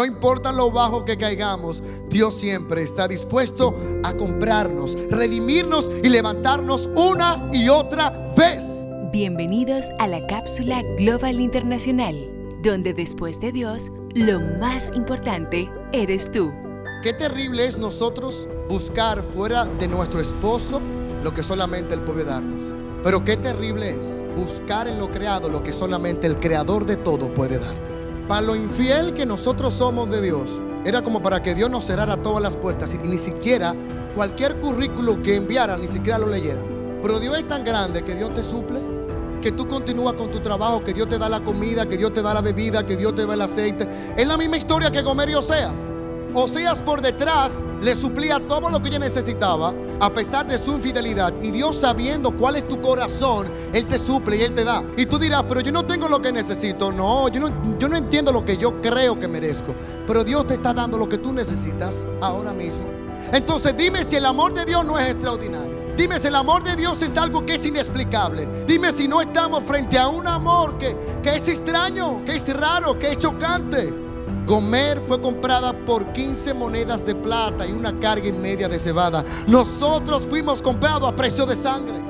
no importa lo bajo que caigamos, Dios siempre está dispuesto a comprarnos, redimirnos y levantarnos una y otra vez. Bienvenidos a la cápsula Global Internacional, donde después de Dios, lo más importante eres tú. Qué terrible es nosotros buscar fuera de nuestro esposo lo que solamente Él puede darnos. Pero qué terrible es buscar en lo creado lo que solamente el creador de todo puede darte. Para lo infiel que nosotros somos de Dios, era como para que Dios nos cerrara todas las puertas y ni siquiera cualquier currículo que enviara, ni siquiera lo leyeran. Pero Dios es tan grande que Dios te suple, que tú continúas con tu trabajo, que Dios te da la comida, que Dios te da la bebida, que Dios te da el aceite. Es la misma historia que Gomer y Oseas. Oseas por detrás le suplía todo lo que ella necesitaba a pesar de su infidelidad. Y Dios sabiendo cuál es tu corazón, Él te suple y Él te da. Y tú dirás, pero yo no tengo lo que necesito. No, yo no, yo no entiendo lo que yo creo que merezco. Pero Dios te está dando lo que tú necesitas ahora mismo. Entonces dime si el amor de Dios no es extraordinario. Dime si el amor de Dios es algo que es inexplicable. Dime si no estamos frente a un amor que, que es extraño, que es raro, que es chocante. Gomer fue comprada por 15 monedas de plata y una carga y media de cebada. Nosotros fuimos comprados a precio de sangre.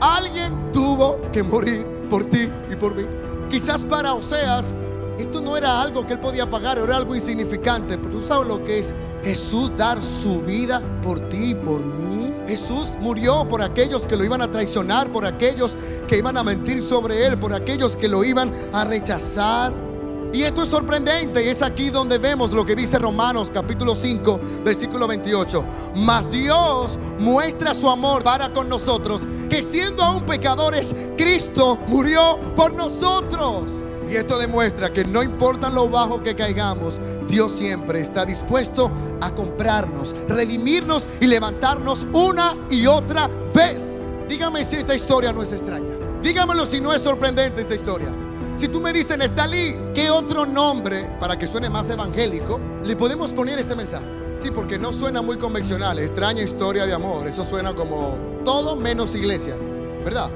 Alguien tuvo que morir por ti y por mí. Quizás para Oseas esto no era algo que él podía pagar, era algo insignificante. Pero tú sabes lo que es Jesús dar su vida por ti y por mí. Jesús murió por aquellos que lo iban a traicionar, por aquellos que iban a mentir sobre él, por aquellos que lo iban a rechazar. Y esto es sorprendente y es aquí donde vemos lo que dice Romanos capítulo 5, versículo 28. Mas Dios muestra su amor para con nosotros, que siendo aún pecadores, Cristo murió por nosotros. Y esto demuestra que no importa lo bajo que caigamos, Dios siempre está dispuesto a comprarnos, redimirnos y levantarnos una y otra vez. Dígame si esta historia no es extraña. Dígamelo si no es sorprendente esta historia. Si tú me dices, Nestalí, ¿qué otro nombre, para que suene más evangélico, le podemos poner este mensaje? Sí, porque no suena muy convencional, extraña historia de amor. Eso suena como todo menos iglesia, ¿verdad?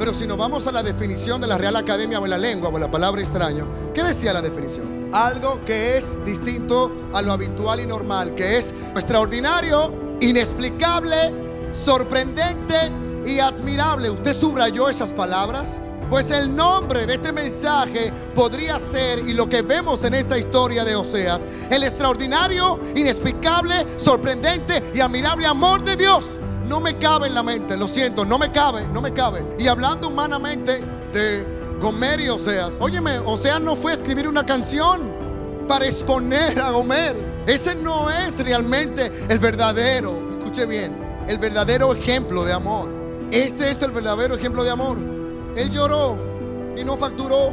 Pero si nos vamos a la definición de la Real Academia o la lengua o la palabra extraño, ¿qué decía la definición? Algo que es distinto a lo habitual y normal, que es extraordinario, inexplicable, sorprendente y admirable. ¿Usted subrayó esas palabras? Pues el nombre de este mensaje podría ser, y lo que vemos en esta historia de Oseas, el extraordinario, inexplicable, sorprendente y admirable amor de Dios. No me cabe en la mente, lo siento, no me cabe, no me cabe. Y hablando humanamente de Gomer y Oseas, óyeme, Oseas no fue a escribir una canción para exponer a Gomer. Ese no es realmente el verdadero, escuche bien, el verdadero ejemplo de amor. Este es el verdadero ejemplo de amor. Él lloró y no facturó.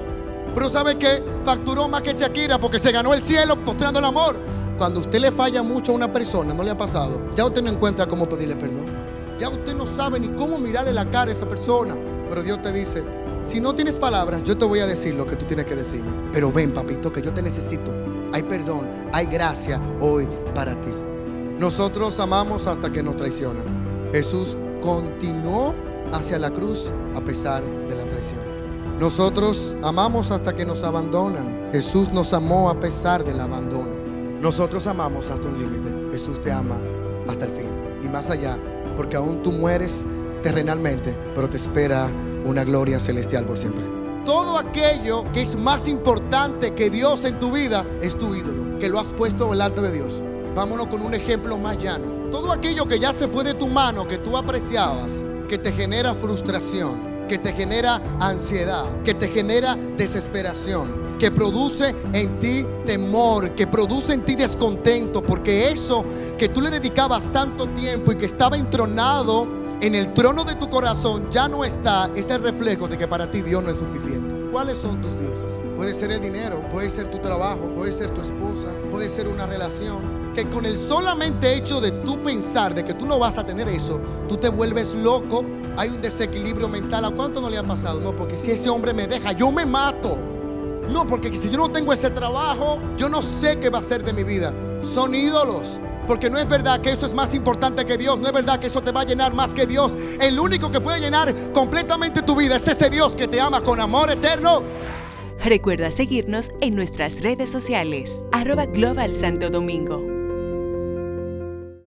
Pero ¿sabe qué? Facturó más que Shakira porque se ganó el cielo mostrando el amor. Cuando usted le falla mucho a una persona, no le ha pasado, ya usted no encuentra cómo pedirle perdón. Ya usted no sabe ni cómo mirarle la cara a esa persona. Pero Dios te dice, si no tienes palabras, yo te voy a decir lo que tú tienes que decirme. Pero ven, papito, que yo te necesito. Hay perdón, hay gracia hoy para ti. Nosotros amamos hasta que nos traicionan. Jesús continuó hacia la cruz a pesar de la traición. Nosotros amamos hasta que nos abandonan. Jesús nos amó a pesar del abandono. Nosotros amamos hasta un límite. Jesús te ama hasta el fin y más allá, porque aún tú mueres terrenalmente, pero te espera una gloria celestial por siempre. Todo aquello que es más importante que Dios en tu vida es tu ídolo, que lo has puesto delante de Dios. Vámonos con un ejemplo más llano. Todo aquello que ya se fue de tu mano, que tú apreciabas, que te genera frustración, que te genera ansiedad, que te genera desesperación, que produce en ti temor, que produce en ti descontento, porque eso que tú le dedicabas tanto tiempo y que estaba entronado en el trono de tu corazón ya no está, es el reflejo de que para ti Dios no es suficiente. ¿Cuáles son tus dioses? Puede ser el dinero, puede ser tu trabajo, puede ser tu esposa, puede ser una relación, que con el solamente hecho de tú pensar de que tú no vas a tener eso, tú te vuelves loco, hay un desequilibrio mental. ¿A cuánto no le ha pasado? No, porque si ese hombre me deja, yo me mato. No, porque si yo no tengo ese trabajo, yo no sé qué va a ser de mi vida. Son ídolos. Porque no es verdad que eso es más importante que Dios. No es verdad que eso te va a llenar más que Dios. El único que puede llenar completamente tu vida es ese Dios que te ama con amor eterno Recuerda seguirnos en nuestras redes sociales, arroba Global Santo Domingo.